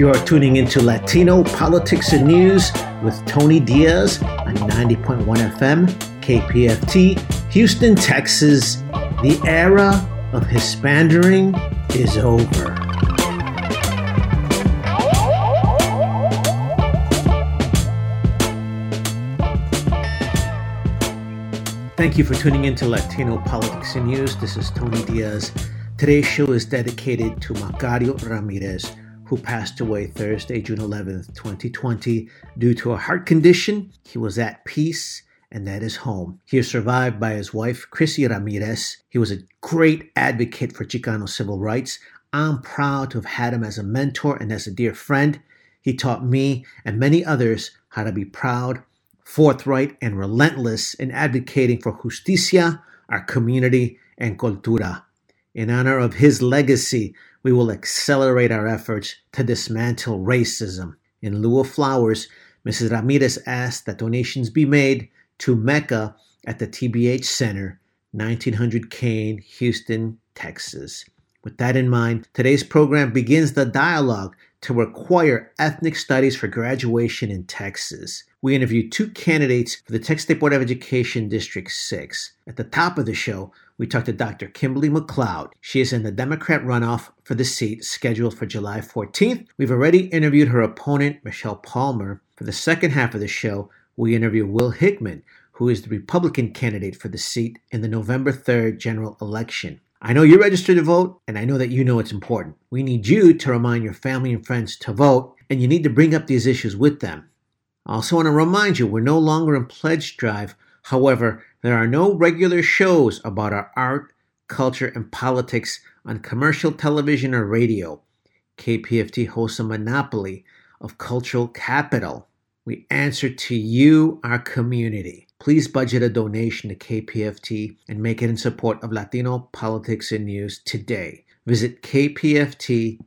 You are tuning into Latino Politics and News with Tony Diaz on 90.1 FM, KPFT, Houston, Texas. The era of Hispandering is over. Thank you for tuning in to Latino Politics and News. This is Tony Diaz. Today's show is dedicated to Macario Ramirez, who passed away Thursday, June 11th, 2020, due to a heart condition. He was at peace and at his home. He is survived by his wife, Chrissy Ramirez. He was a great advocate for Chicano civil rights. I'm proud to have had him as a mentor and as a dear friend. He taught me and many others how to be proud, forthright, and relentless in advocating for justicia, our community, and cultura. In honor of his legacy, we will accelerate our efforts to dismantle racism. In lieu of flowers, Mrs. Ramirez asked that donations be made to MECA at the TBH Center, 1900 Kane, Houston, Texas. With that in mind, today's program begins the dialogue to require ethnic studies for graduation in Texas. We interviewed two candidates for the Texas State Board of Education District 6. At the top of the show, we talked to Dr. Kimberly McLeod. She is in the Democrat runoff for the seat scheduled for July 14th. We've already interviewed her opponent, Michelle Palmer. For the second half of the show, we interview Will Hickman, who is the Republican candidate for the seat in the November 3rd general election. I know you're registered to vote, and I know that you know it's important. We need you to remind your family and friends to vote, and you need to bring up these issues with them. I also want to remind you we're no longer in pledge drive. However, there are no regular shows about our art, culture, and politics on commercial television or radio. KPFT hosts a monopoly of cultural capital. We answer to you, our community. Please budget a donation to KPFT and make it in support of Latino politics and news today. Visit kpft.org.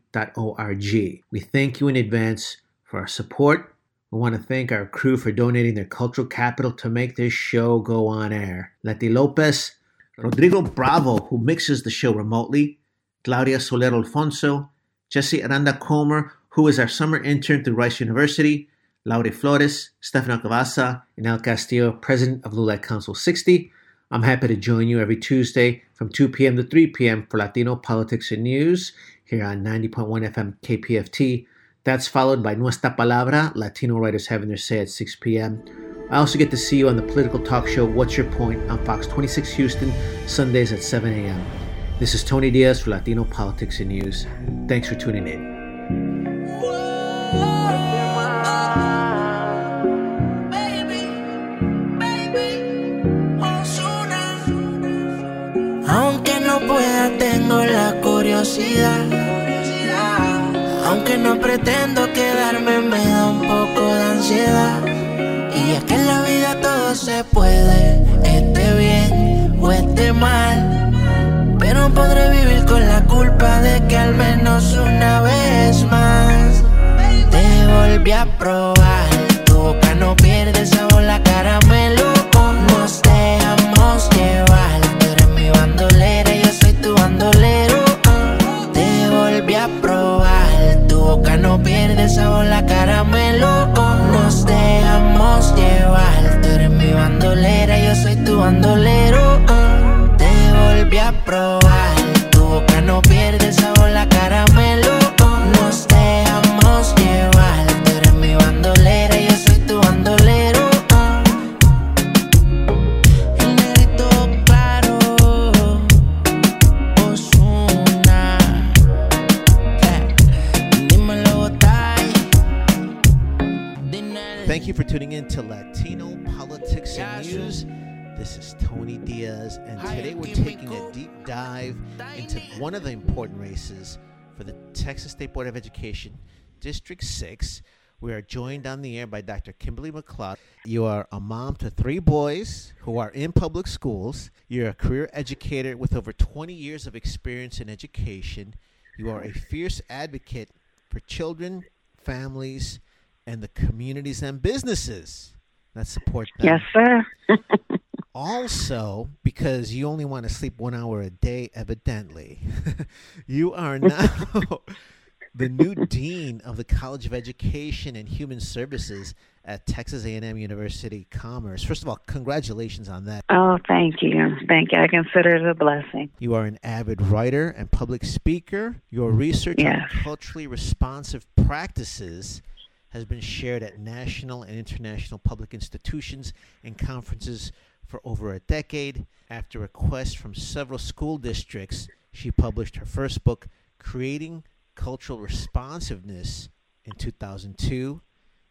We thank you in advance for our support. We want to thank our crew for donating their cultural capital to make this show go on air. Leti Lopez, Rodrigo Bravo, who mixes the show remotely, Claudia Soler Alfonso, Jesse Aranda Comer, who is our summer intern through Rice University, Laure Flores, Stefano Cavassa, and El Castillo, president of LULAC Council 60. I'm happy to join you every Tuesday from 2 p.m. to 3 p.m. for Latino politics and news here on 90.1 FM KPFT. That's followed by Nuestra Palabra, Latino writers having their say at 6 p.m. I also get to see you on the political talk show What's Your Point on Fox 26 Houston, Sundays at 7 a.m. This is Tony Diaz for Latino Politics and News. Thanks for tuning in. Aunque no pueda, tengo la curiosidad. Aunque no pretendo quedarme, me da un poco de ansiedad. Y es que en la vida todo se puede, esté bien o esté mal. Pero podré vivir con la culpa de que al menos una vez más te volví a probar. Board of Education, District 6. We are joined on the air by Dr. Kimberly McLeod. You are a mom to three boys who are in public schools. You're a career educator with over 20 years of experience in education. You are a fierce advocate for children, families, and the communities and businesses that support them. Yes, sir. Also, because you only want to sleep one hour a day, evidently, you are now the new dean of the College of Education and Human Services at Texas A&M University Commerce. First of all, congratulations on that. Oh, thank you. Thank you. I consider it a blessing. You are an avid writer and public speaker. Your research yes. on culturally responsive practices has been shared at national and international public institutions and conferences for over a decade. After requests from several school districts, she published her first book, Creating Cultural Responsiveness, in 2002.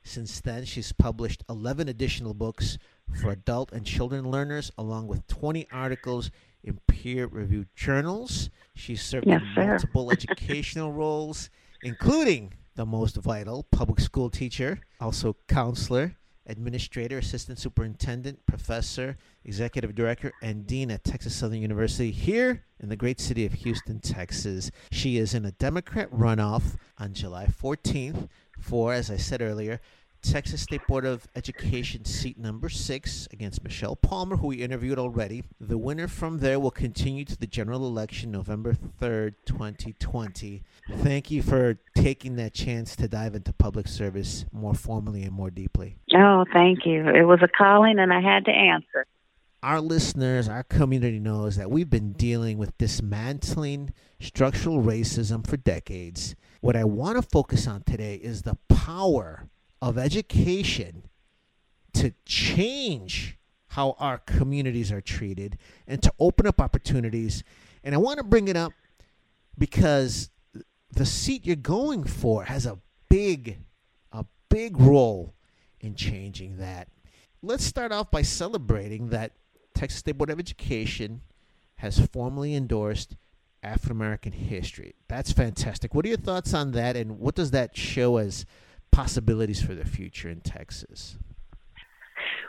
Since then, she's published 11 additional books for adult and children learners, along with 20 articles in peer reviewed journals. She's served yes, in multiple educational roles, including the most vital public school teacher, also counselor, administrator, assistant superintendent, professor, executive director, and dean at Texas Southern University here in the great city of Houston, Texas. She is in a Democrat runoff on July 14th for, as I said earlier, Texas State Board of Education seat number six against Michelle Palmer, who we interviewed already. The winner from there will continue to the general election November 3rd, 2020. Thank you for taking that chance to dive into public service more formally and more deeply. Oh, thank you. It was a calling and I had to answer. Our listeners, our community knows that we've been dealing with dismantling structural racism for decades. What I want to focus on today is the power of education to change how our communities are treated and to open up opportunities. And I want to bring it up because the seat you're going for has a big, a big role in changing that. Let's start off by celebrating that Texas State Board of Education has formally endorsed African American history. That's fantastic. What are your thoughts on that, and what does that show as possibilities for the future in Texas?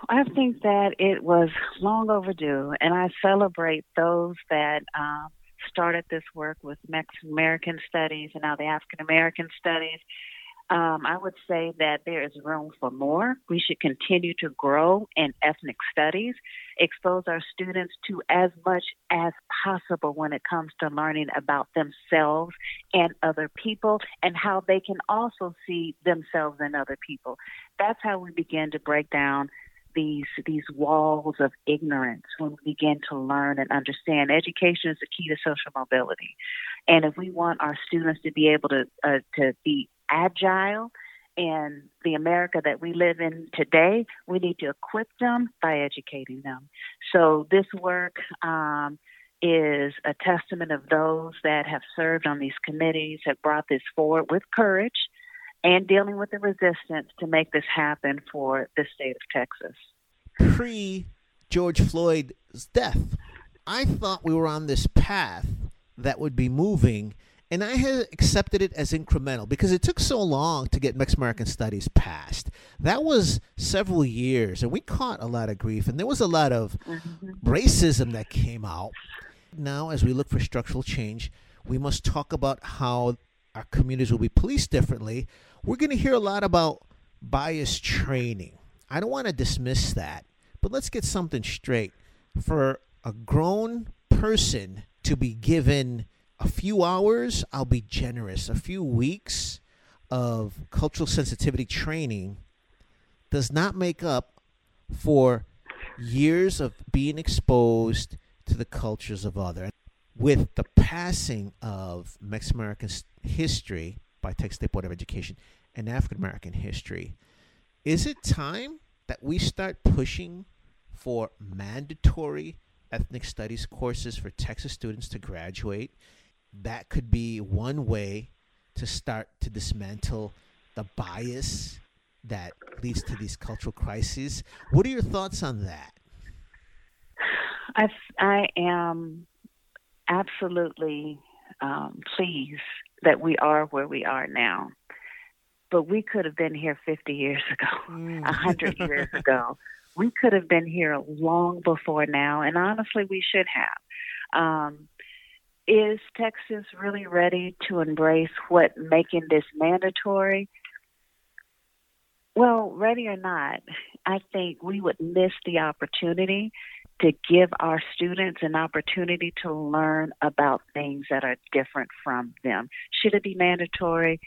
I think that it was long overdue, and I celebrate those that um, started this work with Mexican American studies and now the African American studies. Um, I would say that there is room for more. We should continue to grow in ethnic studies, expose our students to as much as possible when it comes to learning about themselves and other people and how they can also see themselves and other people. That's how we begin to break down these these walls of ignorance when we begin to learn and understand education is the key to social mobility and if we want our students to be able to uh, to be agile in the America that we live in today, we need to equip them by educating them. So this work um, is a testament of those that have served on these committees, have brought this forward with courage and dealing with the resistance to make this happen for the state of Texas. Pre George Floyd's death, I thought we were on this path that would be moving and I had accepted it as incremental because it took so long to get Mexican American Studies passed. That was several years, and we caught a lot of grief, and there was a lot of mm-hmm. racism that came out. Now, as we look for structural change, we must talk about how our communities will be policed differently. We're going to hear a lot about bias training. I don't want to dismiss that, but let's get something straight. For a grown person to be given a few hours, I'll be generous. A few weeks of cultural sensitivity training does not make up for years of being exposed to the cultures of others. With the passing of Mexican American history by Texas State Board of Education and African American history, is it time that we start pushing for mandatory ethnic studies courses for Texas students to graduate that could be one way to start to dismantle the bias that leads to these cultural crises. What are your thoughts on that? I, I am absolutely um, pleased that we are where we are now. But we could have been here 50 years ago, mm. 100 years ago. We could have been here long before now, and honestly, we should have. Um, is Texas really ready to embrace what making this mandatory? Well, ready or not, I think we would miss the opportunity to give our students an opportunity to learn about things that are different from them. Should it be mandatory?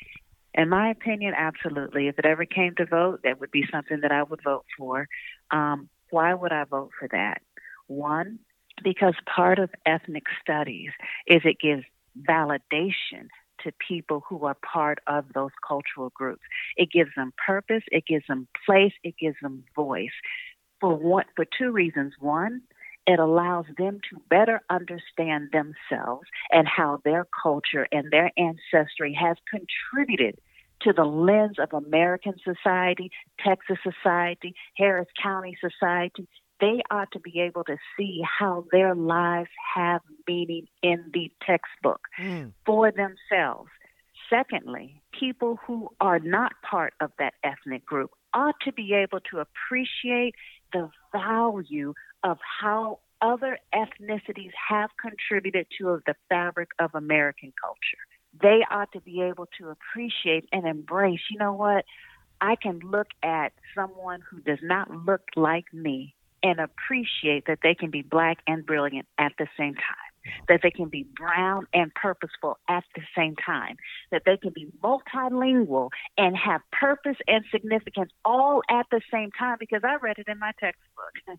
In my opinion, absolutely. If it ever came to vote, that would be something that I would vote for. Um, why would I vote for that? One, because part of ethnic studies is it gives validation to people who are part of those cultural groups. It gives them purpose, it gives them place, it gives them voice. For one, for two reasons. One, it allows them to better understand themselves and how their culture and their ancestry has contributed to the lens of American society, Texas society, Harris County society, they ought to be able to see how their lives have meaning in the textbook mm. for themselves. Secondly, people who are not part of that ethnic group ought to be able to appreciate the value of how other ethnicities have contributed to the fabric of American culture. They ought to be able to appreciate and embrace, you know what? I can look at someone who does not look like me and appreciate that they can be black and brilliant at the same time, that they can be brown and purposeful at the same time, that they can be multilingual and have purpose and significance all at the same time because I read it in my textbook.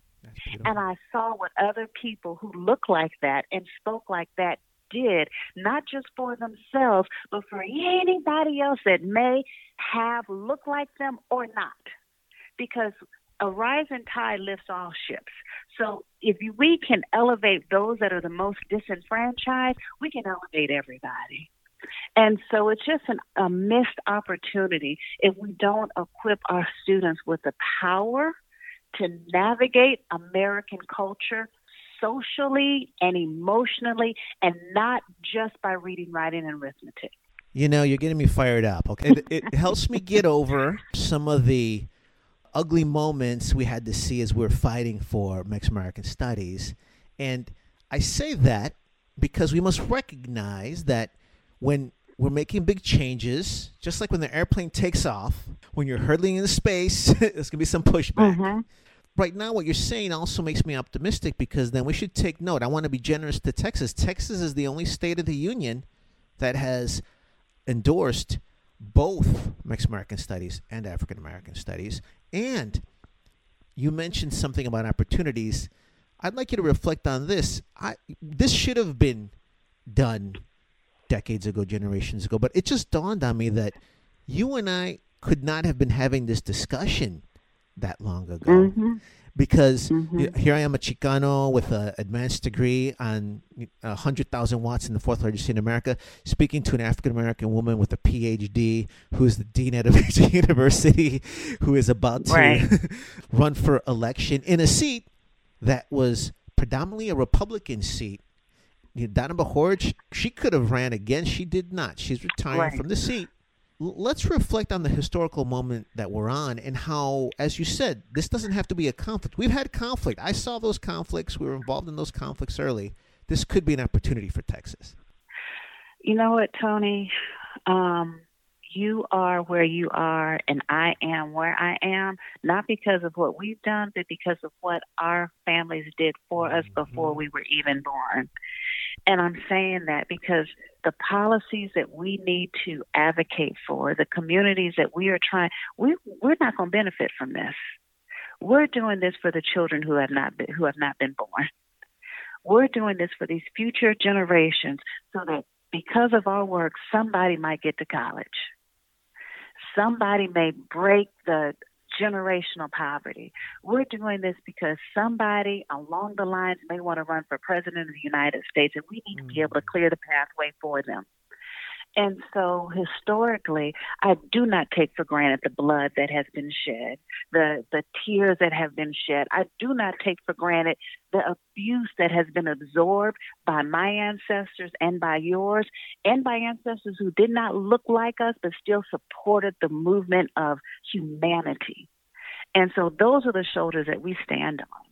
and I saw what other people who look like that and spoke like that did, not just for themselves, but for anybody else that may have looked like them or not. Because a rising tide lifts all ships. So if we can elevate those that are the most disenfranchised, we can elevate everybody. And so it's just an, a missed opportunity if we don't equip our students with the power to navigate American culture socially and emotionally and not just by reading, writing, and arithmetic. You know, you're getting me fired up. Okay. it, it helps me get over some of the ugly moments we had to see as we are fighting for Mexican American studies. And I say that because we must recognize that when we're making big changes, just like when the airplane takes off, when you're hurtling into space, there's going to be some pushback. Mm-hmm. Right now, what you're saying also makes me optimistic because then we should take note. I want to be generous to Texas. Texas is the only state of the union that has endorsed both Mexican American studies and African American studies. And you mentioned something about opportunities. I'd like you to reflect on this. I, this should have been done decades ago, generations ago, but it just dawned on me that you and I could not have been having this discussion that long ago. Mm-hmm because mm-hmm. here I am, a Chicano with an advanced degree on 100,000 watts in the fourth largest city in America, speaking to an African American woman with a PhD who's the dean at a major university, who is about to right. run for election in a seat that was predominantly a Republican seat. Donna Bahorich, she could have ran again. She did not. She's retiring right. from the seat let's reflect on the historical moment that we're on and how, as you said, this doesn't have to be a conflict. We've had conflict. I saw those conflicts. We were involved in those conflicts early. This could be an opportunity for Texas. You know what, Tony? Um, you are where you are, and I am where I am, not because of what we've done, but because of what our families did for us mm-hmm. before we were even born. And I'm saying that because the policies that we need to advocate for, the communities that we are trying, we we're not going to benefit from this. We're doing this for the children who have not been, who have not been born. We're doing this for these future generations so that because of our work, somebody might get to college. Somebody may break the generational poverty. We're doing this because somebody along the lines may want to run for president of the United States, and we need to be able to mm. clear the pathway for them. And so historically, I do not take for granted the blood that has been shed, the, the tears that have been shed. I do not take for granted the abuse that has been absorbed by my ancestors and by yours, and by ancestors who did not look like us but still supported the movement of humanity. And so those are the shoulders that we stand on.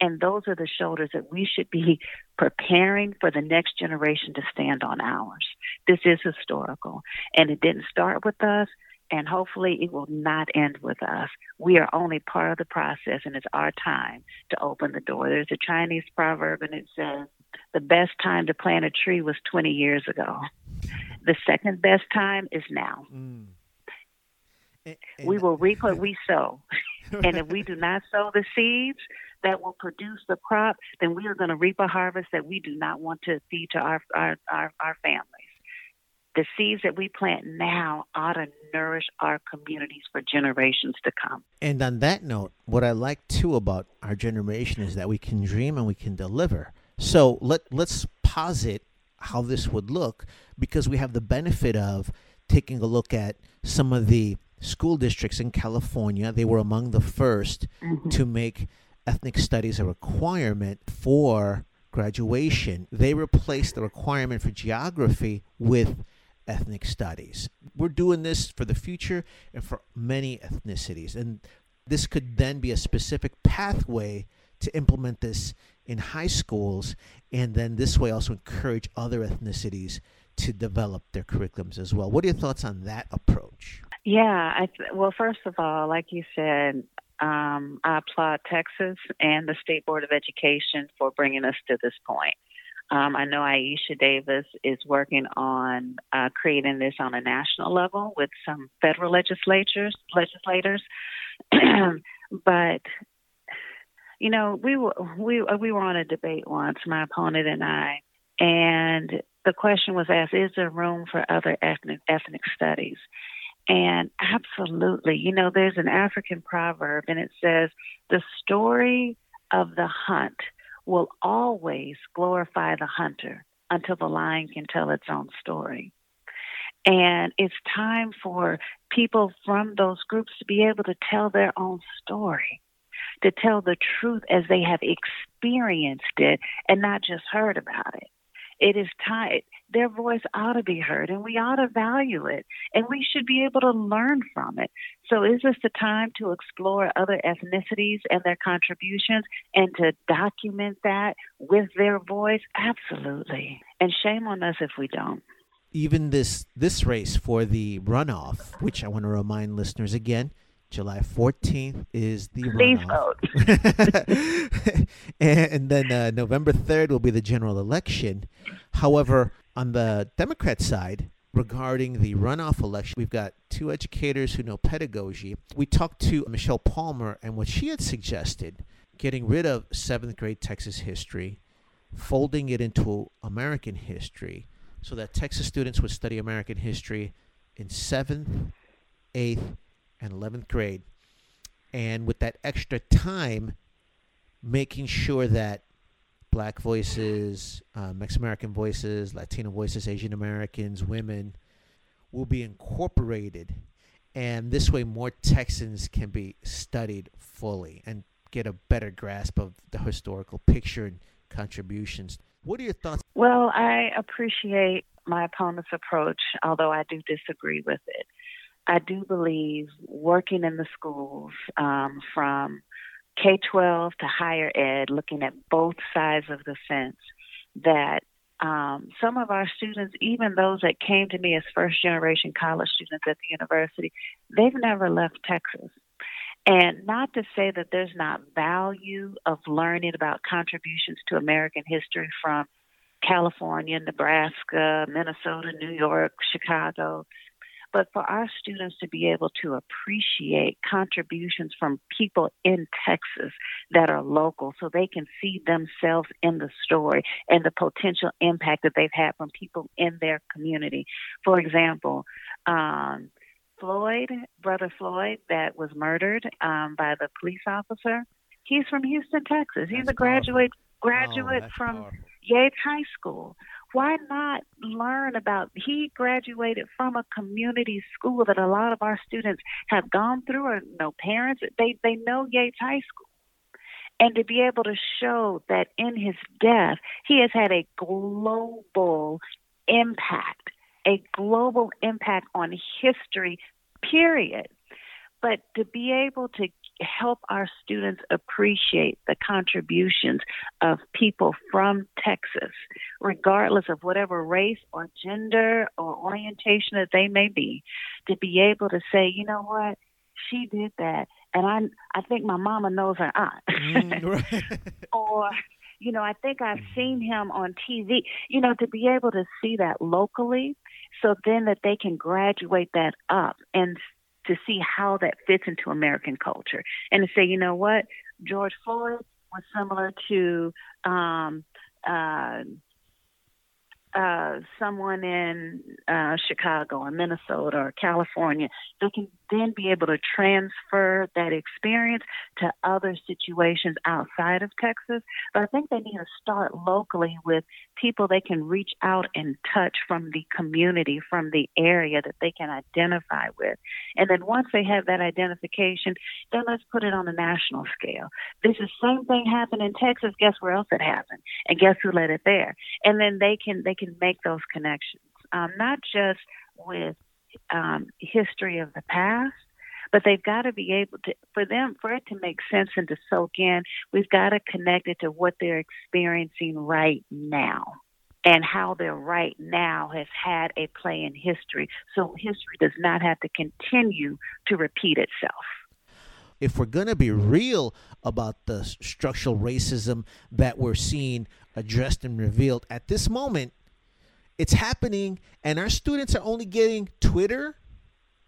And those are the shoulders that we should be preparing for the next generation to stand on ours. This is historical. And it didn't start with us. and hopefully it will not end with us. We are only part of the process, and it's our time to open the door. There's a Chinese proverb, and it says, The best time to plant a tree was 20 years ago. The second best time is now. Mm. And, and we will reap what we sow. and if we do not sow the seeds that will produce the crop, then we are going to reap a harvest that we do not want to feed to our, our, our, our families the seeds that we plant now ought to nourish our communities for generations to come. And on that note, what I like too about our generation is that we can dream and we can deliver. So let let's posit how this would look because we have the benefit of taking a look at some of the school districts in California. They were among the 1st mm-hmm. to make ethnic studies a requirement for graduation. They replaced the requirement for geography with ethnic studies. We're doing this for the future and for many ethnicities. And this could then be a specific pathway to implement this in high schools. And then this way also encourage other ethnicities to develop their curriculums as well. What are your thoughts on that approach? Yeah, I th- well, first of all, like you said, um, I applaud Texas and the State Board of Education for bringing us to this point. Um, I know Aicha Davis is working on uh, creating this on a national level with some federal legislatures, legislators. but you know, we were we we were on a debate once, my opponent and I, and the question was asked: Is there room for other ethnic ethnic studies? And absolutely, you know, there's an African proverb, and it says, "The story of the hunt." will always glorify the hunter until the lion can tell its own story. And it's time for people from those groups to be able to tell their own story, to tell the truth as they have experienced it and not just heard about it. It is time, their voice ought to be heard and we ought to value it and we should be able to learn from it. So, is this the time to explore other ethnicities and their contributions and to document that with their voice? Absolutely. And shame on us if we don't. Even this this race for the runoff, which I want to remind listeners again, July 14th is the Please vote. and then uh, November 3rd will be the general election. However, on the Democrat side, regarding the runoff election, we've got two educators who know pedagogy. We talked to Michelle Palmer, and what she had suggested getting rid of seventh grade Texas history, folding it into American history, so that Texas students would study American history in seventh, eighth, and 11th grade. And with that extra time, making sure that black voices, uh, Mexican American voices, Latino voices, Asian Americans, women will be incorporated. And this way, more Texans can be studied fully and get a better grasp of the historical picture and contributions. What are your thoughts? Well, I appreciate my opponent's approach, although I do disagree with it. I do believe working in the schools um, from K 12 to higher ed, looking at both sides of the fence, that um, some of our students, even those that came to me as first generation college students at the university, they've never left Texas. And not to say that there's not value of learning about contributions to American history from California, Nebraska, Minnesota, New York, Chicago, but for our students to be able to appreciate contributions from people in Texas that are local so they can see themselves in the story and the potential impact that they've had from people in their community. For example, um, Floyd, brother Floyd, that was murdered um, by the police officer, he's from Houston, Texas. He's that's a graduate powerful. graduate oh, from powerful. Yates High School why not learn about he graduated from a community school that a lot of our students have gone through or no parents they they know Yates High School. And to be able to show that in his death he has had a global impact a global impact on history period. But to be able to help our students appreciate the contributions of people from Texas, regardless of whatever race or gender or orientation that they may be, to be able to say, you know what, she did that, and I I think my mama knows her aunt, mm, right. or you know, I think I've seen him on TV. You know, to be able to see that locally, so then that they can graduate that up and to see how that fits into American culture and to say, you know what, George Floyd was similar to um, uh, uh, someone in uh, Chicago or Minnesota or California, they can then be able to transfer that experience to other situations outside of Texas. But I think they need to start locally with people they can reach out and touch from the community, from the area that they can identify with. And then once they have that identification, then let's put it on a national scale. This is same thing happened in Texas. Guess where else it happened? And guess who led it there? And then they can they can make those connections, um, not just with um, history of the past, but they've got to be able to for them for it to make sense and to soak in we've got to connect it to what they're experiencing right now and how their right now has had a play in history. So history does not have to continue to repeat itself. If we're going to be real about the structural racism that we're seeing addressed and revealed at this moment it's happening, and our students are only getting Twitter,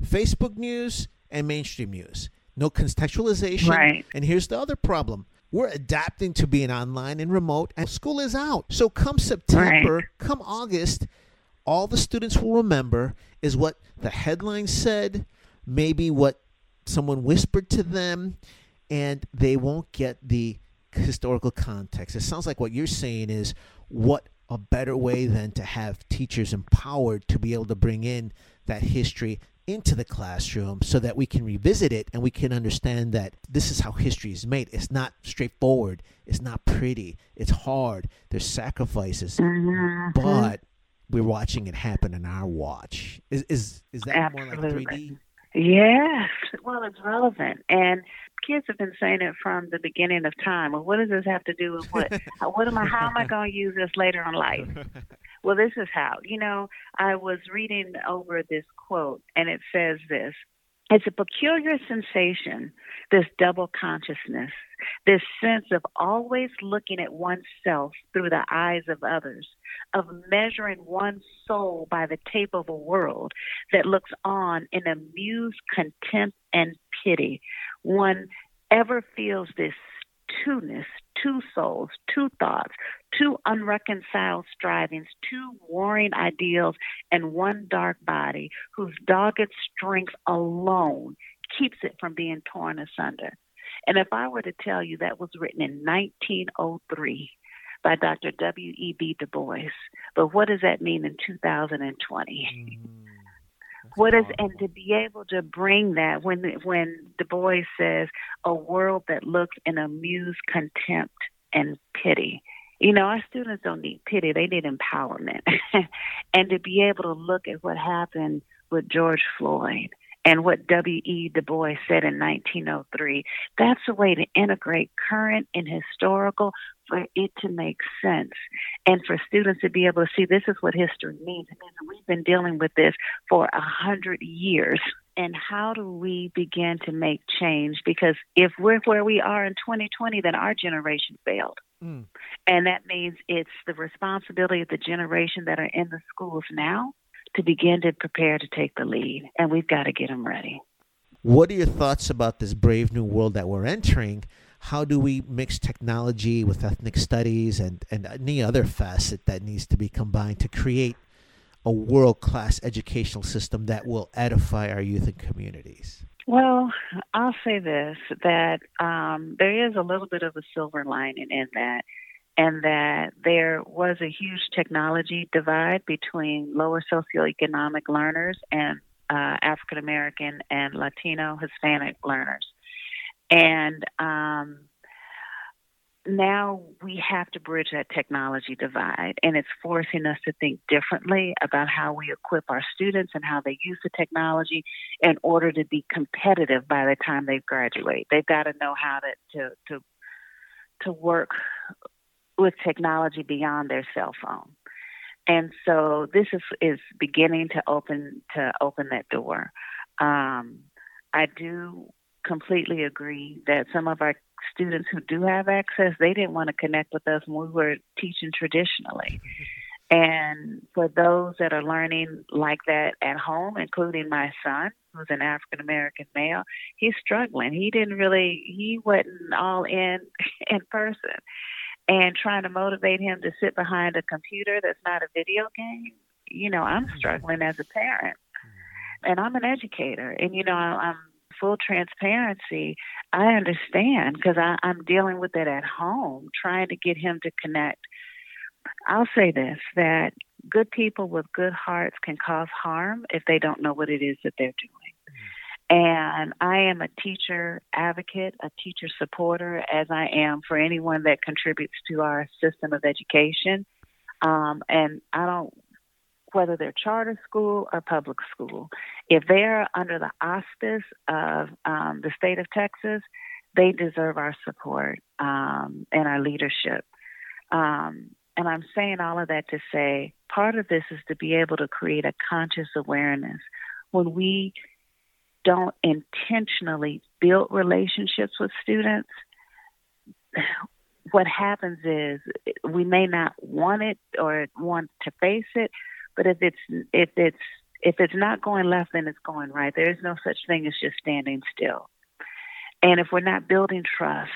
Facebook news, and mainstream news. No contextualization. Right. And here's the other problem. We're adapting to being online and remote, and school is out. So come September, right. come August, all the students will remember is what the headline said, maybe what someone whispered to them, and they won't get the historical context. It sounds like what you're saying is what a better way than to have teachers empowered to be able to bring in that history into the classroom so that we can revisit it and we can understand that this is how history is made. It's not straightforward. It's not pretty. It's hard. There's sacrifices. Mm-hmm. But we're watching it happen in our watch. Is is is that Absolutely. more like 3D? Yes. Well, it's relevant. And kids have been saying it from the beginning of time. Well, what does this have to do with what? what am I? How am I going to use this later in life? Well, this is how. You know, I was reading over this quote, and it says this. It's a peculiar sensation, this double consciousness, this sense of always looking at oneself through the eyes of others, of measuring one's soul by the tape of a world that looks on in amused contempt and pity. One ever feels this two-ness, two souls, two thoughts, two unreconciled strivings, two warring ideals, and one dark body whose dogged strength alone keeps it from being torn asunder. And if I were to tell you that was written in 1903 by Dr. W.E.B. Du Bois, but what does that mean in 2020? Mm. What is and to be able to bring that when when Du Bois says a world that looks in amused contempt and pity. You know, our students don't need pity; they need empowerment. and to be able to look at what happened with George Floyd and what W.E. Du Bois said in 1903. That's a way to integrate current and historical for it to make sense and for students to be able to see this is what history means. It means we've been dealing with this for a hundred years. And how do we begin to make change? Because if we're where we are in 2020, then our generation failed. Mm. And that means it's the responsibility of the generation that are in the schools now to begin to prepare to take the lead, and we've got to get them ready. What are your thoughts about this brave new world that we're entering? How do we mix technology with ethnic studies and, and any other facet that needs to be combined to create a world class educational system that will edify our youth and communities? Well, I'll say this that um, there is a little bit of a silver lining in that and that there was a huge technology divide between lower socioeconomic learners and uh, African American and Latino Hispanic learners. And um, now we have to bridge that technology divide, and it's forcing us to think differently about how we equip our students and how they use the technology in order to be competitive by the time they graduate. They've got to know how to to to, to work with technology beyond their cell phone. And so this is is beginning to open to open that door. Um, I do completely agree that some of our students who do have access, they didn't want to connect with us when we were teaching traditionally. And for those that are learning like that at home, including my son, who's an African American male, he's struggling. He didn't really, he wasn't all in in person. And trying to motivate him to sit behind a computer that's not a video game, you know, I'm mm-hmm. struggling as a parent. And I'm an educator. And, you know, I'm full transparency, I understand because I'm dealing with it at home, trying to get him to connect. I'll say this that good people with good hearts can cause harm if they don't know what it is that they're doing. And I am a teacher advocate, a teacher supporter, as I am for anyone that contributes to our system of education. Um, and I don't whether they're charter school or public school. If they're under the auspice of um, the state of Texas, they deserve our support um, and our leadership. Um, and I'm saying all of that to say part of this is to be able to create a conscious awareness. When we don't intentionally build relationships with students, what happens is we may not want it or want to face it, but if it's if it's if it's not going left, then it's going right. There is no such thing as just standing still. And if we're not building trust,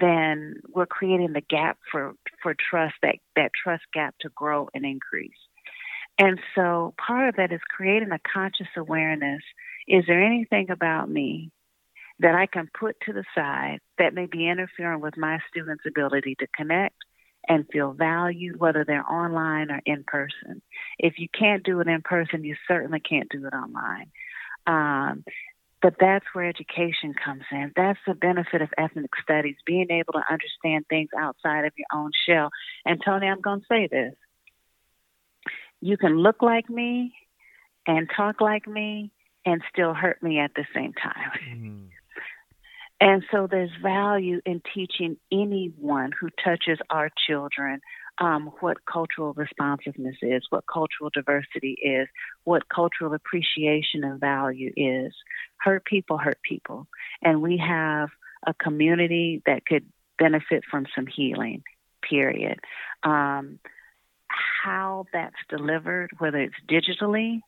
then we're creating the gap for for trust that that trust gap to grow and increase. And so part of that is creating a conscious awareness. Is there anything about me that I can put to the side that may be interfering with my students' ability to connect, and feel valued, whether they're online or in person. If you can't do it in person, you certainly can't do it online. Um, but that's where education comes in. That's the benefit of ethnic studies, being able to understand things outside of your own shell. And Tony, I'm going to say this. You can look like me and talk like me and still hurt me at the same time. Mm. And so there's value in teaching anyone who touches our children um, what cultural responsiveness is, what cultural diversity is, what cultural appreciation and value is. Hurt people hurt people. And we have a community that could benefit from some healing, period. Um, how that's delivered, whether it's digitally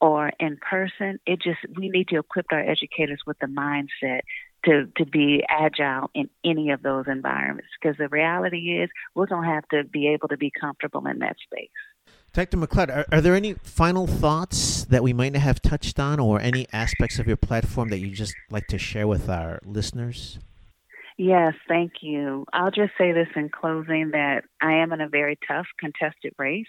or in person, it just, we need to equip our educators with the mindset to, to be agile in any of those environments because the reality is we're going to have to be able to be comfortable in that space. Dr. McLeod, are, are, there any final thoughts that we might not have touched on or any aspects of your platform that you just like to share with our listeners? Yes, thank you. I'll just say this in closing that I am in a very tough contested race.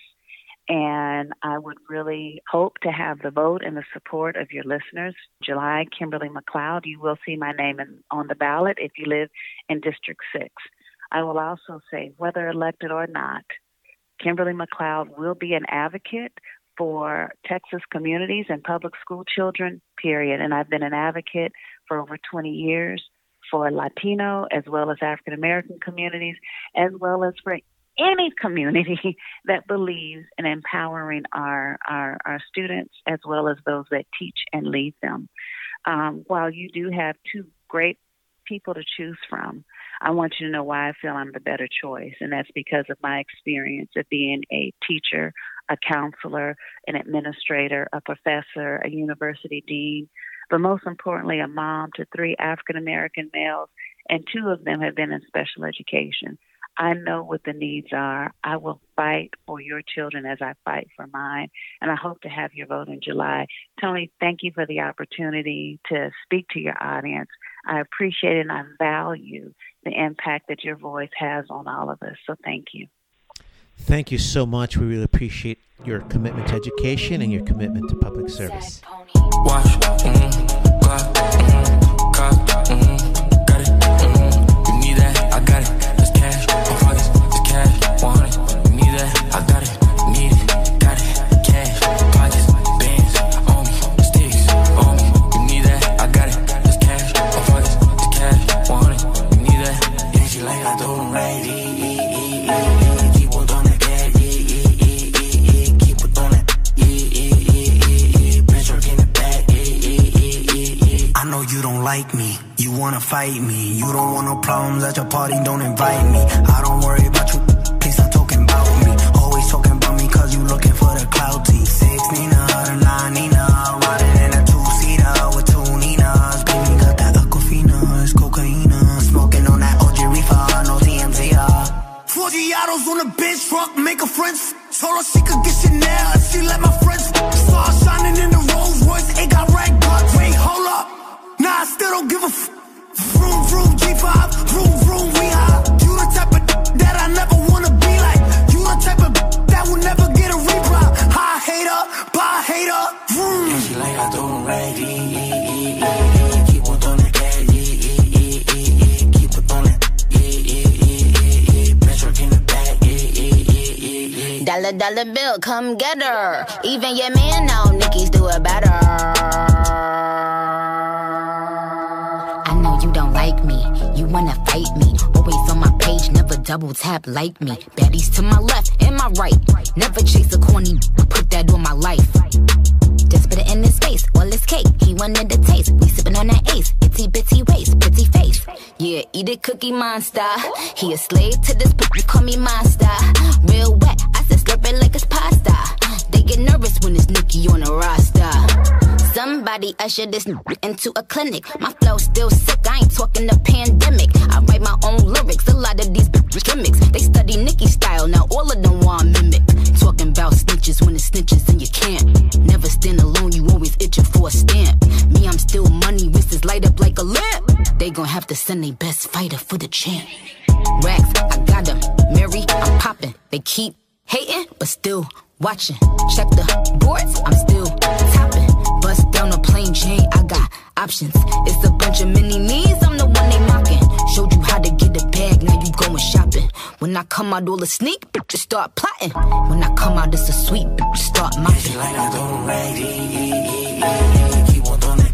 And I would really hope to have the vote and the support of your listeners. July, Kimberly McLeod, you will see my name in, on the ballot if you live in District 6. I will also say, whether elected or not, Kimberly McLeod will be an advocate for Texas communities and public school children, period. And I've been an advocate for over 20 years for Latino as well as African American communities, as well as for any community that believes in empowering our, our, our students as well as those that teach and lead them. Um, while you do have two great people to choose from, I want you to know why I feel I'm the better choice, and that's because of my experience of being a teacher, a counselor, an administrator, a professor, a university dean, but most importantly, a mom to three African American males, and two of them have been in special education. I know what the needs are. I will fight for your children as I fight for mine. And I hope to have your vote in July. Tony, thank you for the opportunity to speak to your audience. I appreciate and I value the impact that your voice has on all of us. So thank you. Thank you so much. We really appreciate your commitment to education and your commitment to public service. Watch, mm, fight me. You don't want no problems at your party, don't invite me. I don't worry about you, please stop talking about me. Always talking about me cause you looking for the clout T. Six Nina, the nine Nina, riding in a two seater with two Ninas. Baby got that aquafina, it's cocaine. Smoking on that OG reefer, no TMZ. Forty autos on a bench truck, make a friend. Told her she could get Chanel if she let my friends. Star shining in the Rolls still don't give a f. Vroom, vroom, G5, vroom, vroom, we high. You the type of that I never wanna be like. You the type of that will never get a reply. High hater, bye hater, vroom. Yeah, she like I. Keep on. Keep on it, in the back, yeah. Dollar, dollar bill, come get her. Even your man know Nicki's do it better. Me. Always on my page, never double tap like me. Baddies to my left and my right. Never chase a corny, put that on my life. Just put it in his face, all his cake. He wanted the taste. We sippin' on that ace. Itty bitty waist, pretty face. Yeah, eat it, cookie monster. He a slave to this, but you call me monster. Real wet, I said slurp it like it's pasta. They get nervous when it's Nicki on the roster. Somebody usher this into a clinic. My flow still sick, I ain't talking the pandemic. I write my own lyrics, a lot of these gimmicks. They study Nicki style, now all of them want mimic. Talking about snitches when it's snitches and you can't. Never stand alone, you always itching for a stamp. Me, I'm still money, wrists light up like a lamp. They gon' have to send their best fighter for the champ. Racks, I got them. Mary, I'm popping. They keep hating, but still watching. Check the boards, I'm still topping. Down a plain chain, I got options. It's a bunch of mini me's, I'm the one they mocking. Showed you how to get a bag, now you going shopping. When I come out, all the sneak, bitches start plotting. When I come out, it's a sweet, bitches start She mocking. like I the. On throwing it.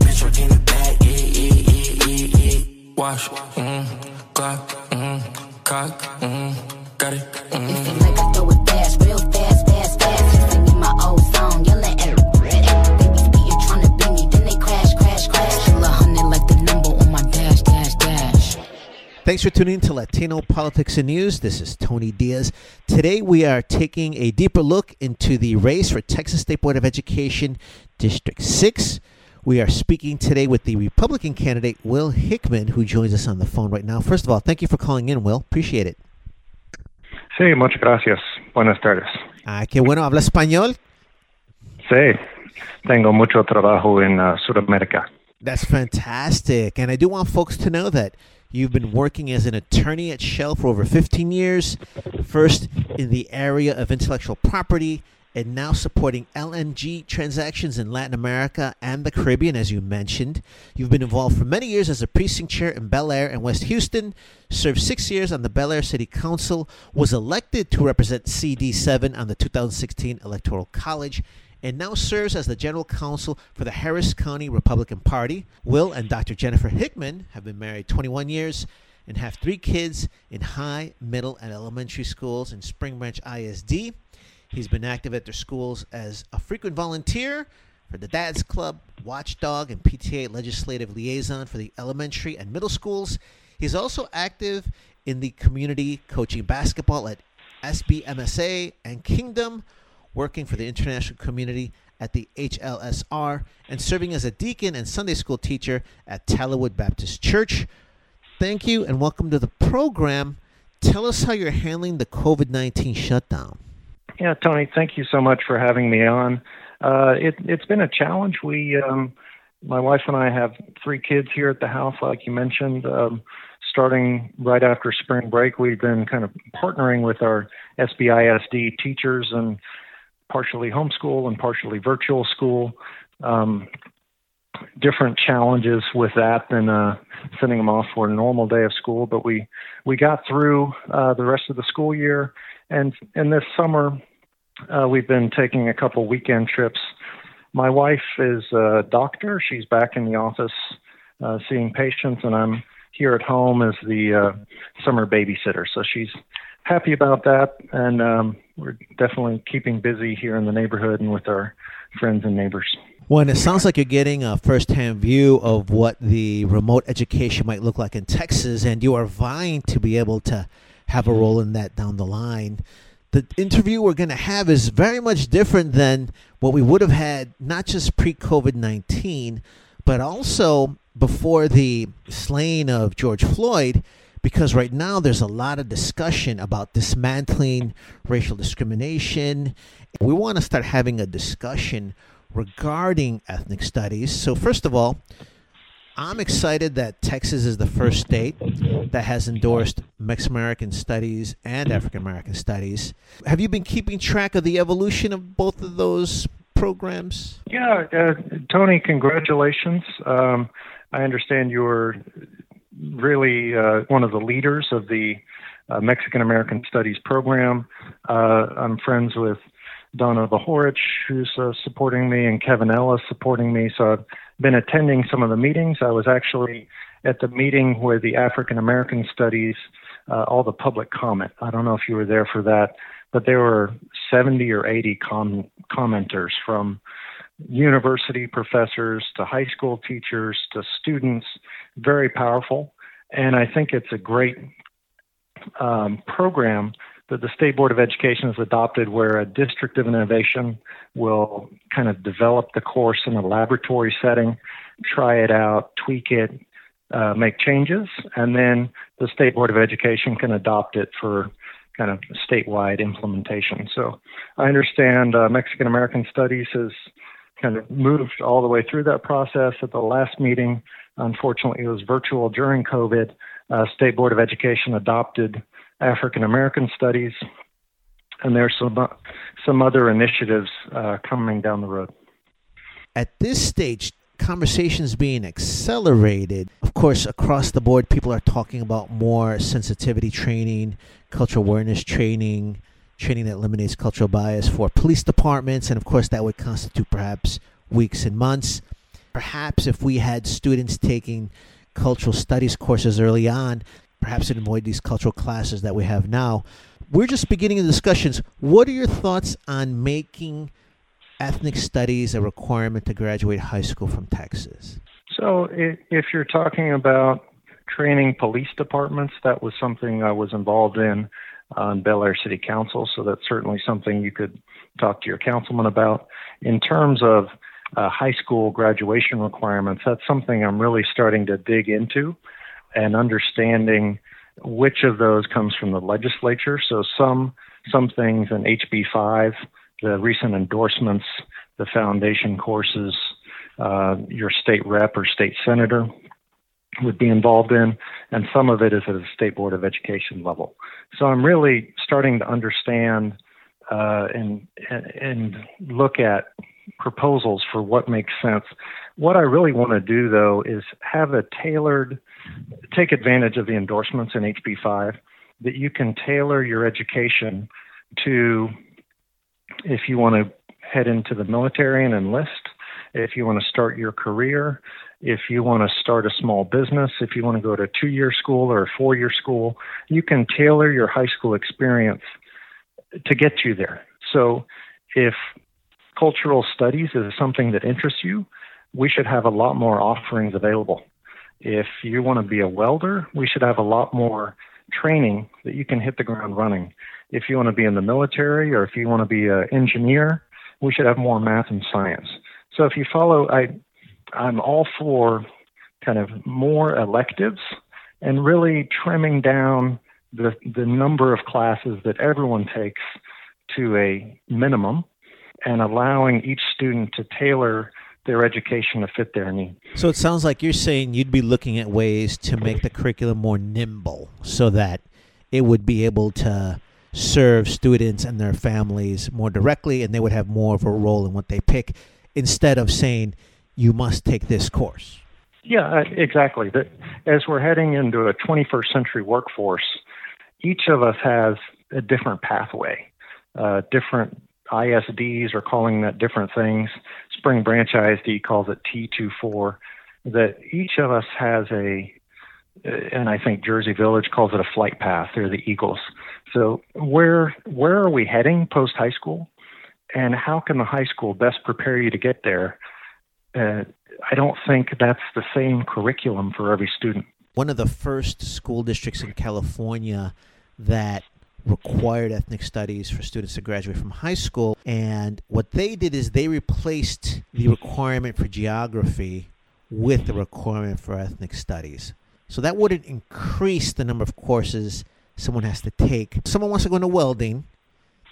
Bitch the. Wash, mm, Glock, mm, cock, mm, got it, mm. Thanks for tuning in to Latino Politics and News. This is Tony Diaz. Today we are taking a deeper look into the race for Texas State Board of Education District 6. We are speaking today with the Republican candidate Will Hickman, who joins us on the phone right now. First of all, thank you for calling in, Will. Appreciate it. Sí, muchas gracias. Buenas tardes. Ah, qué bueno. ¿Habla español? Sí, tengo mucho trabajo en uh, Sudamérica. That's fantastic. And I do want folks to know that you've been working as an attorney at Shell for over 15 years, first in the area of intellectual property, and now supporting LNG transactions in Latin America and the Caribbean, as you mentioned. You've been involved for many years as a precinct chair in Bellaire and West Houston, served six years on the Bellaire City Council, was elected to represent CD7 on the 2016 Electoral College, and now serves as the general counsel for the Harris County Republican Party. Will and Dr. Jennifer Hickman have been married 21 years and have three kids in high, middle, and elementary schools in Spring Branch ISD. He's been active at their schools as a frequent volunteer for the Dads Club, Watchdog, and PTA Legislative Liaison for the elementary and middle schools. He's also active in the community coaching basketball at SBMSA and Kingdom, working for the international community at the HLSR, and serving as a deacon and Sunday school teacher at Tallowood Baptist Church. Thank you and welcome to the program. Tell us how you're handling the COVID 19 shutdown. Yeah, Tony, thank you so much for having me on. Uh, it, it's been a challenge. We, um, my wife and I have three kids here at the house, like you mentioned. Um, starting right after spring break, we've been kind of partnering with our SBISD teachers and partially homeschool and partially virtual school. Um, different challenges with that than uh, sending them off for a normal day of school, but we we got through uh, the rest of the school year, and and this summer uh, we've been taking a couple weekend trips. My wife is a doctor; she's back in the office uh, seeing patients, and I'm here at home as the uh, summer babysitter. So she's happy about that, and um, we're definitely keeping busy here in the neighborhood and with our friends and neighbors. Well, and it sounds like you're getting a firsthand view of what the remote education might look like in Texas, and you are vying to be able to have a role in that down the line. The interview we're going to have is very much different than what we would have had, not just pre COVID 19, but also before the slaying of George Floyd because right now there's a lot of discussion about dismantling racial discrimination. We want to start having a discussion regarding ethnic studies. So, first of all, I'm excited that Texas is the first state that has endorsed Mexican American studies and African American studies. Have you been keeping track of the evolution of both of those programs? Yeah, uh, Tony, congratulations. Um, I understand you're really uh, one of the leaders of the uh, Mexican American Studies program. Uh, I'm friends with Donna Bahorich, who's uh, supporting me, and Kevin Ellis supporting me. So I've been attending some of the meetings. I was actually at the meeting where the African American Studies, uh, all the public comment. I don't know if you were there for that, but there were 70 or 80 com- commenters from university professors to high school teachers to students, very powerful. And I think it's a great um, program that the State Board of Education has adopted where a district of innovation will kind of develop the course in a laboratory setting, try it out, tweak it, uh, make changes, and then the State Board of Education can adopt it for kind of statewide implementation. So I understand uh, Mexican American Studies has kind of moved all the way through that process. At the last meeting, unfortunately, it was virtual during COVID. Uh, State Board of Education adopted African American Studies, and there's some some other initiatives uh, coming down the road. At this stage, conversations being accelerated. Of course, across the board, people are talking about more sensitivity training, cultural awareness training, training that eliminates cultural bias for police departments, and of course, that would constitute perhaps weeks and months. Perhaps if we had students taking cultural studies courses early on, perhaps it avoid these cultural classes that we have now. We're just beginning the discussions. What are your thoughts on making ethnic studies a requirement to graduate high school from Texas? So, if you're talking about training police departments, that was something I was involved in on Bellaire City Council, so that's certainly something you could talk to your councilman about. In terms of uh, high school graduation requirements, that's something I'm really starting to dig into and understanding which of those comes from the legislature. So some some things in HB five, the recent endorsements, the foundation courses, uh, your state rep or state senator would be involved in, and some of it is at a state board of education level. So I'm really starting to understand uh, and and look at proposals for what makes sense. What I really want to do though is have a tailored, take advantage of the endorsements in HB5 that you can tailor your education to if you want to head into the military and enlist, if you want to start your career, if you want to start a small business, if you want to go to a two year school or a four year school, you can tailor your high school experience to get you there. So if cultural studies is something that interests you, we should have a lot more offerings available. If you want to be a welder, we should have a lot more training that you can hit the ground running. If you want to be in the military or if you want to be an engineer, we should have more math and science. So if you follow, I, I'm all for kind of more electives and really trimming down the, the number of classes that everyone takes to a minimum and allowing each student to tailor their education to fit their needs. So it sounds like you're saying you'd be looking at ways to make the curriculum more nimble so that it would be able to serve students and their families more directly and they would have more of a role in what they pick instead of saying you must take this course. Yeah, uh, exactly. As we're heading into a 21st century workforce, each of us has a different pathway, uh, different ISDs are calling that different things. Spring Branch ISD calls it T24. That each of us has a and I think Jersey Village calls it a flight path. They're the Eagles. So where where are we heading post high school, and how can the high school best prepare you to get there? Uh, I don't think that's the same curriculum for every student. One of the first school districts in California that required ethnic studies for students to graduate from high school. And what they did is they replaced the requirement for geography with the requirement for ethnic studies. So that wouldn't increase the number of courses someone has to take. Someone wants to go into welding,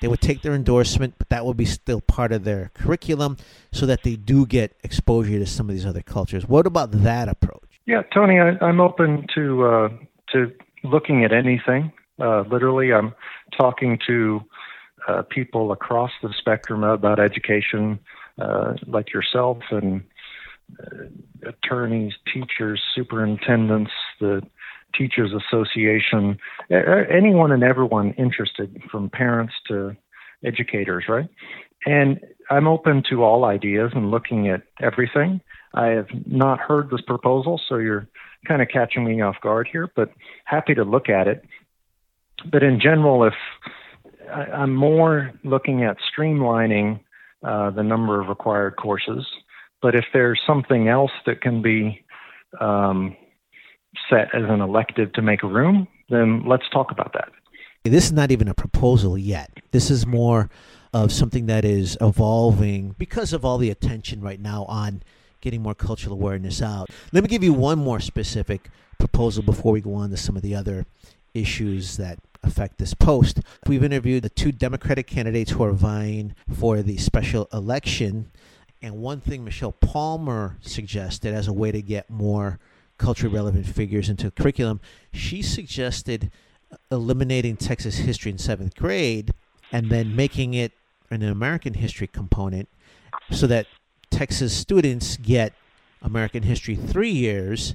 they would take their endorsement, but that would be still part of their curriculum so that they do get exposure to some of these other cultures. What about that approach? Yeah, Tony, I, am open to uh, to looking at anything. Uh, literally, I'm talking to uh, people across the spectrum about education, uh, like yourself, and uh, attorneys, teachers, superintendents, the Teachers Association, anyone and everyone interested, from parents to educators, right? And I'm open to all ideas and looking at everything. I have not heard this proposal, so you're kind of catching me off guard here, but happy to look at it. But in general, if I'm more looking at streamlining uh, the number of required courses, but if there's something else that can be um, set as an elective to make room, then let's talk about that. This is not even a proposal yet. This is more of something that is evolving because of all the attention right now on getting more cultural awareness out. Let me give you one more specific proposal before we go on to some of the other issues that affect this post. We've interviewed the two Democratic candidates who are vying for the special election. And one thing Michelle Palmer suggested as a way to get more culturally relevant figures into curriculum, she suggested uh, eliminating Texas history in seventh grade and then making it an American history component so that Texas students get American history three years,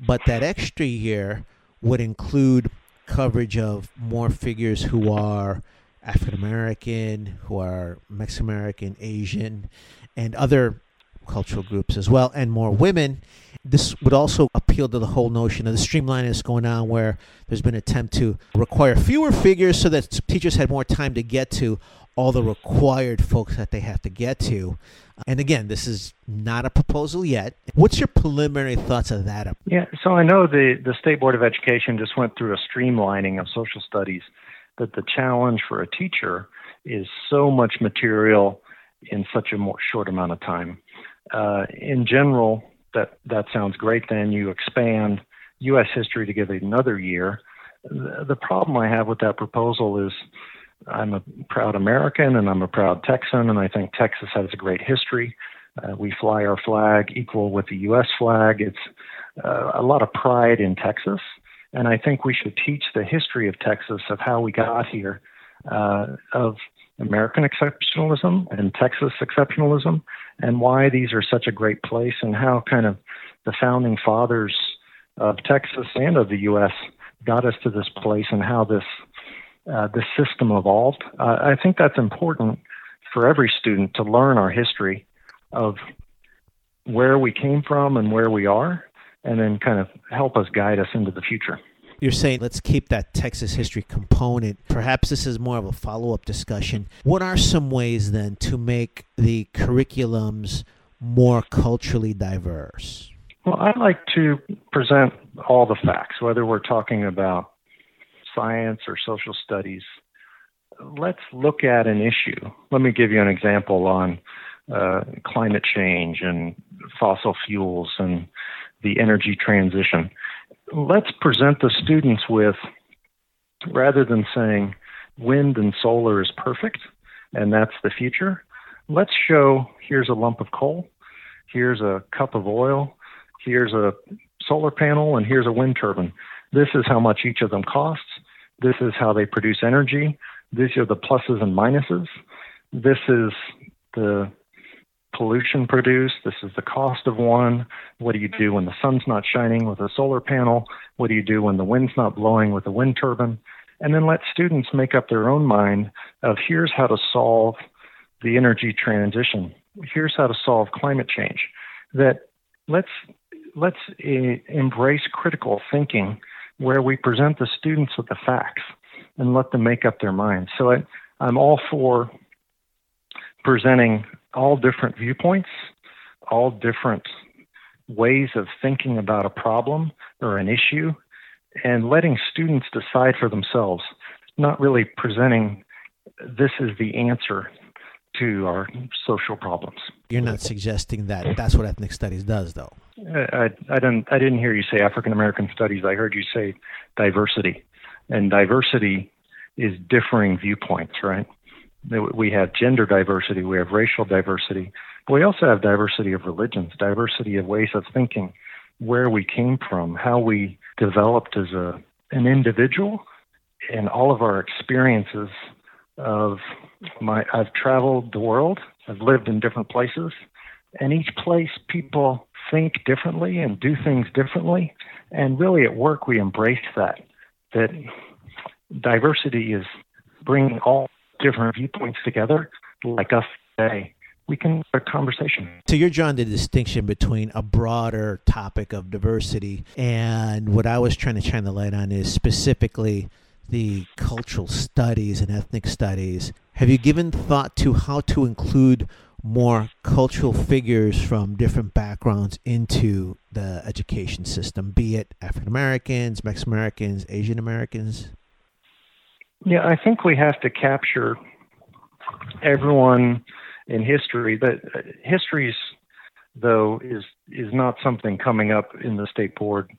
but that extra year would include coverage of more figures who are African American, who are Mexican American, Asian, and other cultural groups as well, and more women. This would also appeal to the whole notion of the streamlining that's going on, where there's been an attempt to require fewer figures so that teachers had more time to get to all the required folks that they have to get to. And again, this is not a proposal yet. What's your preliminary thoughts of that? Yeah, so I know the, the State Board of Education just went through a streamlining of social studies, but the challenge for a teacher is so much material in such a short amount of time. Uh, in general, that that sounds great. Then you expand U.S. history to give it another year. The, problem I have with that proposal is I'm a proud American and I'm a proud Texan, and I think Texas has a great history. Uh, we fly our flag equal with the U.S. flag. It's uh, a lot of pride in Texas, and I think we should teach the history of Texas, of how we got here, uh, of American exceptionalism and Texas exceptionalism, and why these are such a great place, and how kind of the founding fathers of Texas and of the U.S. got us to this place, and how this uh, this system evolved. Uh, I think that's important for every student to learn our history of where we came from and where we are, and then kind of help us guide us into the future. You're saying let's keep that Texas history component. Perhaps this is more of a follow up discussion. What are some ways then to make the curriculums more culturally diverse? Well, I like to present all the facts, whether we're talking about science or social studies. Let's look at an issue. Let me give you an example on uh, climate change and fossil fuels and the energy transition let's present the students with, rather than saying wind and solar is perfect and that's the future, let's show here's a lump of coal, here's a cup of oil, here's a solar panel, and here's a wind turbine. This is how much each of them costs. This is how they produce energy. These are the pluses and minuses. This is the pollution produced. This is the cost of one. What do you do when the sun's not shining with a solar panel? What do you do when the wind's not blowing with a wind turbine? And then let students make up their own mind of here's how to solve the energy transition. Here's how to solve climate change. That let's let's uh, embrace critical thinking where we present the students with the facts and let them make up their minds. So I, I'm all for presenting all different viewpoints, all different ways of thinking about a problem or an issue, and letting students decide for themselves, not really presenting this is the answer to our social problems. You're not suggesting that that's what ethnic studies does, though. Uh, I, I didn't. I didn't hear you say African American studies. I heard you say diversity, and diversity is differing viewpoints, right? We have gender diversity, we have racial diversity, but we also have diversity of religions, diversity of ways of thinking, where we came from, how we developed as a an individual, and all of our experiences of my I've traveled the world, I've lived in different places, and each place people think differently and do things differently. And really at work we embrace that. That diversity is bringing all different viewpoints together, like us today. We can a conversation. So you're drawing the distinction between a broader topic of diversity and what I was trying to shine the light on is specifically the cultural studies and ethnic studies. Have you given thought to how to include more cultural figures from different backgrounds into the education system, be it African Americans, Mexican Americans, Asian Americans? Yeah, I think we have to capture everyone in history. But uh, history's though is is not something coming up in the state board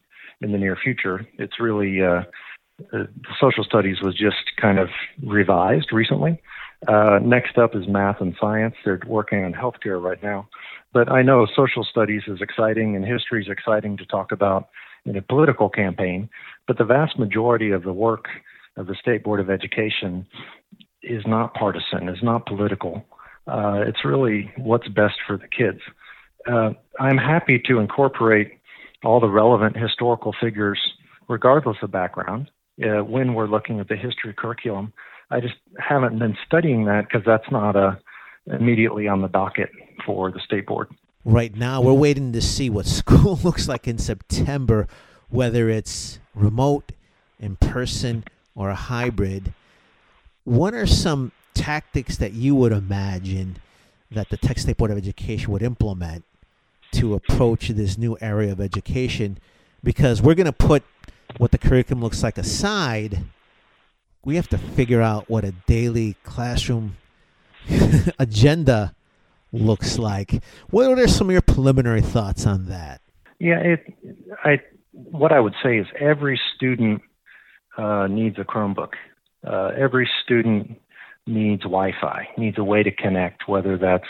in the near future. It's really uh, uh, social studies was just kind of revised recently. Uh, next up is math and science. They're working on healthcare right now. But I know social studies is exciting and history is exciting to talk about in a political campaign. But the vast majority of the work of the State Board of Education is not partisan, is not political. Uh, it's really what's best for the kids. Uh, I'm happy to incorporate all the relevant historical figures, regardless of background, uh, when we're looking at the history curriculum. I just haven't been studying that because that's not a, immediately on the docket for the state board. Right now, we're waiting to see what school looks like in September, whether it's remote, in person, or a hybrid, what are some tactics that you would imagine that the Texas State Board of Education would implement to approach this new area of education? Because we're going to put what the curriculum looks like aside. We have to figure out what a daily classroom agenda looks like. What are some of your preliminary thoughts on that? Yeah, it, I, what I would say is every student uh, needs a Chromebook. Uh, every student needs Wi-Fi, needs a way to connect, whether that's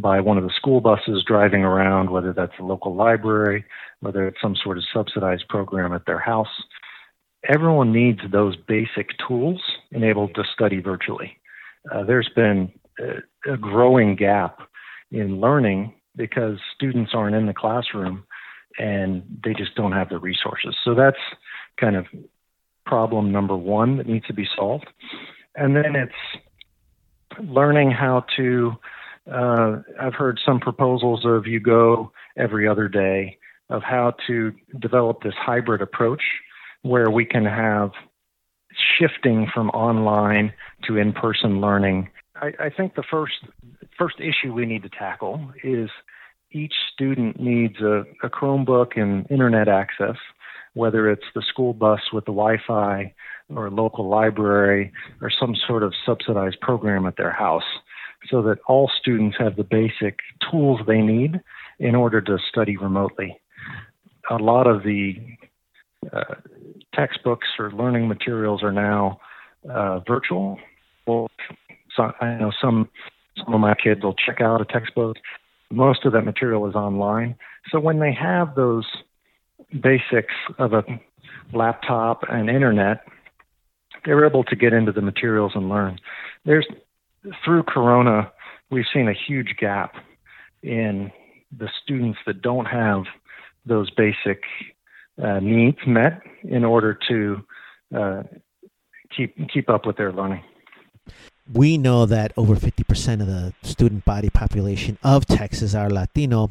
by one of the school buses driving around, whether that's a local library, whether it's some sort of subsidized program at their house. Everyone needs those basic tools enabled to study virtually. Uh, there's been a, a growing gap in learning because students aren't in the classroom and they just don't have the resources. So that's kind of problem number one that needs to be solved. And then it's learning how to. Uh, I've heard some proposals of you go every other day, of how to develop this hybrid approach where we can have shifting from online to in person learning. I, I think the first first issue we need to tackle is each student needs a, a Chromebook and internet access whether it's the school bus with the Wi Fi or a local library or some sort of subsidized program at their house, so that all students have the basic tools they need in order to study remotely. A lot of the uh, textbooks or learning materials are now uh, virtual. Well, so I know some some of my kids will check out a textbook. Most of that material is online. So when they have those basics of a laptop and internet, they were able to get into the materials and learn. There's through Corona, we've seen a huge gap in the students that don't have those basic uh, needs met in order to uh, keep keep up with their learning. We know that over 50% of the student body population of Texas are Latino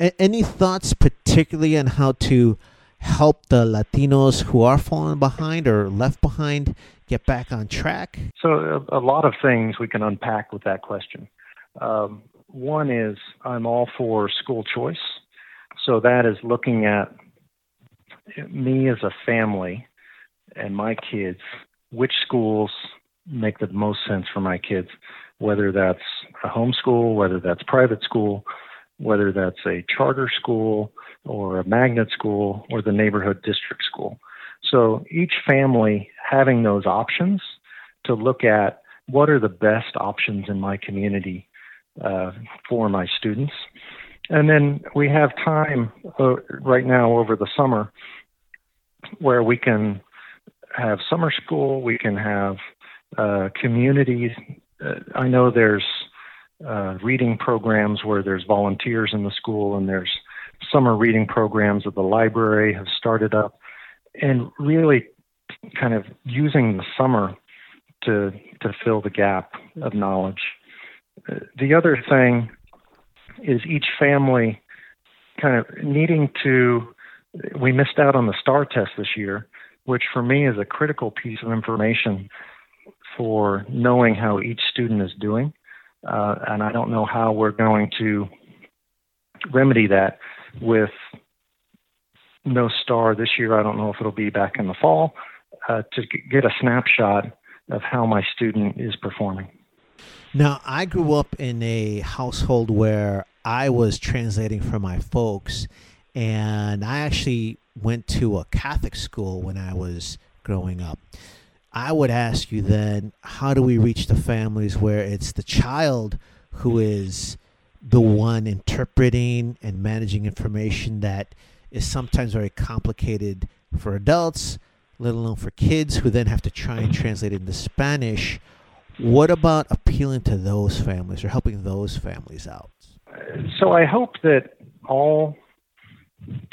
A- any thoughts, particularly on how to help the Latinos who are falling behind or left behind get back on track? So, a, a lot of things we can unpack with that question. Um, one is I'm all for school choice. So, that is looking at me as a family and my kids, which schools make the most sense for my kids, whether that's a homeschool, whether that's private school, whether that's a charter school or a magnet school or the neighborhood district school. So each family having those options to look at what are the best options in my community uh, for my students. And then we have time uh, right now over the summer where we can have summer school, we can have uh, communities. Uh, I know there's uh, reading programs where there's volunteers in the school, and there's summer reading programs that the library have started up, and really kind of using the summer to to fill the gap of knowledge. Uh, the other thing is each family kind of needing to. We missed out on the STAAR test this year, which for me is a critical piece of information for knowing how each student is doing. Uh, and I don't know how we're going to remedy that with no STAAR this year. I don't know if it'll be back in the fall uh, to get a snapshot of how my student is performing. Now, I grew up in a household where I was translating for my folks, and I actually went to a Catholic school when I was growing up. I would ask you then, how do we reach the families where it's the child who is the one interpreting and managing information that is sometimes very complicated for adults, let alone for kids who then have to try and mm-hmm. translate it into Spanish? What about appealing to those families or helping those families out? So I hope that all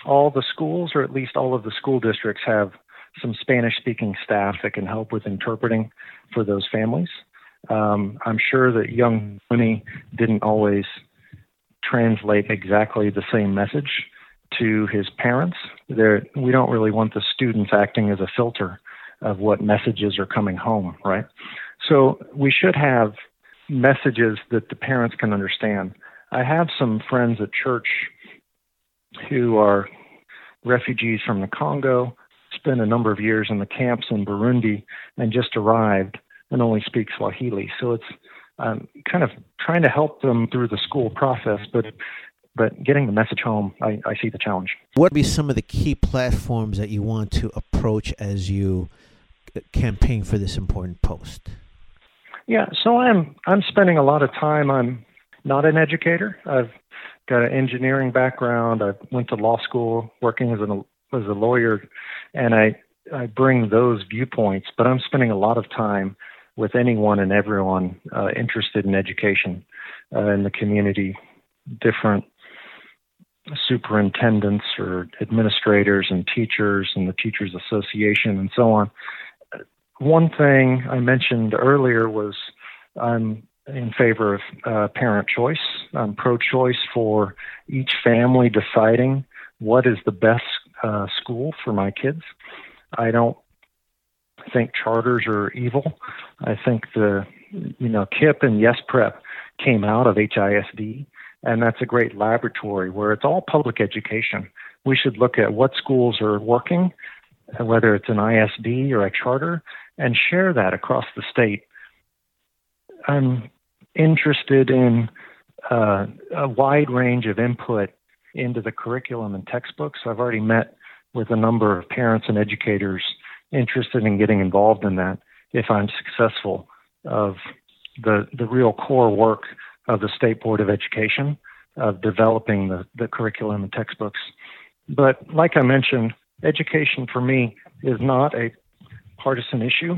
all the schools, or at least all of the school districts, have some Spanish speaking staff that can help with interpreting for those families. Um, I'm sure that young Winnie didn't always translate exactly the same message to his parents. We don't really want the students acting as a filter of what messages are coming home, right? So we should have messages that the parents can understand. I have some friends at church who are refugees from the Congo spent a number of years in the camps in Burundi and just arrived and only speak Swahili. So it's um, kind of trying to help them through the school process, but but getting the message home, I, I see the challenge. What would be some of the key platforms that you want to approach as you campaign for this important post? Yeah, so I'm I'm spending a lot of time. I'm not an educator. I've got an engineering background. I went to law school, working as an as a lawyer, and I I bring those viewpoints, but I'm spending a lot of time with anyone and everyone uh, interested in education uh, in the community, different superintendents or administrators and teachers and the Teachers Association and so on. One thing I mentioned earlier was I'm in favor of uh, parent choice. I'm pro choice for each family deciding what is the best uh, school for my kids. I don't think charters are evil. I think the you know KIPP and Yes Prep came out of HISD, and that's a great laboratory where it's all public education. We should look at what schools are working, whether it's an ISD or a charter, and share that across the state. I'm interested in uh, a wide range of input into the curriculum and textbooks. I've already met with a number of parents and educators interested in getting involved in that if I'm successful of the the real core work of the State Board of Education of developing the, the curriculum and textbooks. But like I mentioned, education for me is not a partisan issue.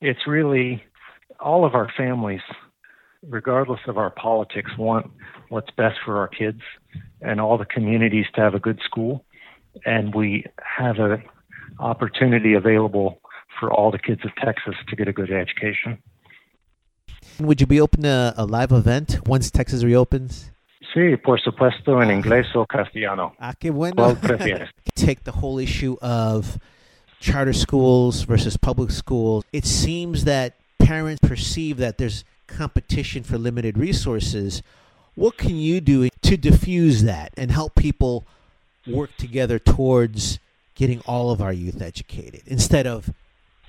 It's really all of our families regardless of our politics, want what's best for our kids and all the communities to have a good school. And we have an opportunity available for all the kids of Texas to get a good education. Would you be open to a live event once Texas reopens? Sí, por supuesto, en inglés o castellano. Ah, qué bueno. Take the whole issue of charter schools versus public schools. It seems that parents perceive that there's competition for limited resources. What can you do to diffuse that and help people work together towards getting all of our youth educated instead of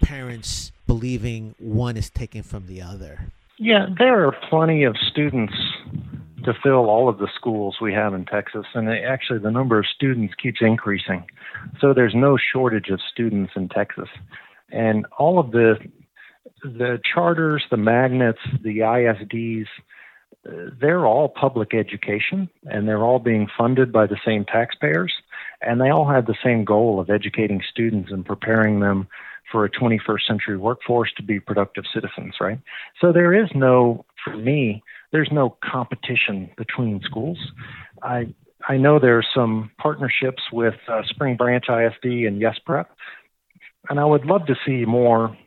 parents believing one is taken from the other? Yeah, there are plenty of students to fill all of the schools we have in Texas, and they, actually the number of students keeps increasing. So there's no shortage of students in Texas, and all of the the charters, the magnets, the ISDs, they're all public education, and they're all being funded by the same taxpayers, and they all have the same goal of educating students and preparing them for a 21st century workforce to be productive citizens, right? So there is no, for me, there's no competition between schools. I I know there are some partnerships with uh, Spring Branch ISD and Yes Prep, and I would love to see more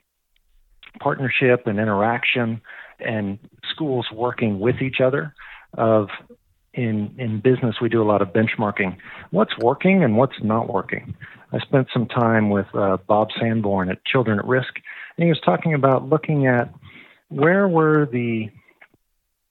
partnership and interaction and schools working with each other. Of in in business, we do a lot of benchmarking. What's working and what's not working. I spent some time with uh, Bob Sanborn at Children at Risk, and he was talking about looking at where were the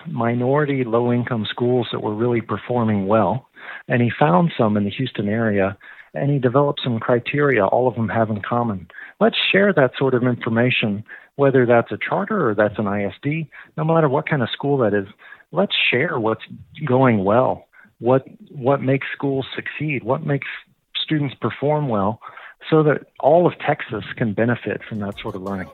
minority low income schools that were really performing well. And he found some in the Houston area and he developed some criteria all of them have in common. Let's share that sort of information, whether that's a charter or that's an ISD, no matter what kind of school that is. Let's share what's going well, what what makes schools succeed, what makes students perform well, so that all of Texas can benefit from that sort of learning.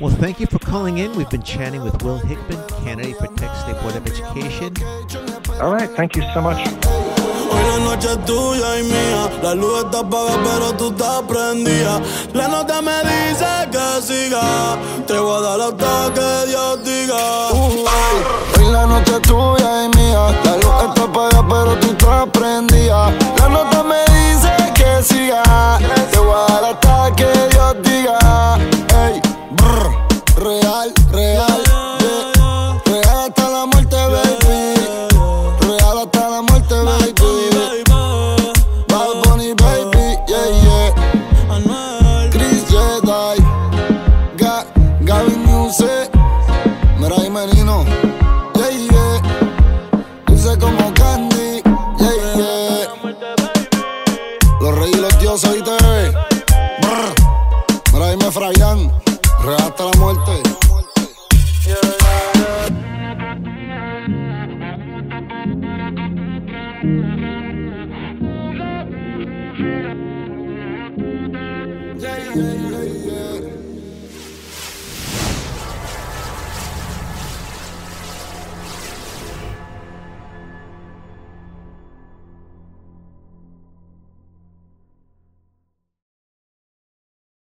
Well, thank you for calling in. We've been chatting with Will Hickman, candidate for Texas State Board of Education. All right, thank you so much. Hoy la noche es tuya y mía. La luz está apagada, pero tú estás prendida. La nota me dice que siga. Te voy a dar hasta que Dios diga. Hoy la noche es tuya y mía. La luz está apagada, pero tú estás prendida. La nota me dice que siga. Te voy a dar hasta que Dios diga. Ey, real, real.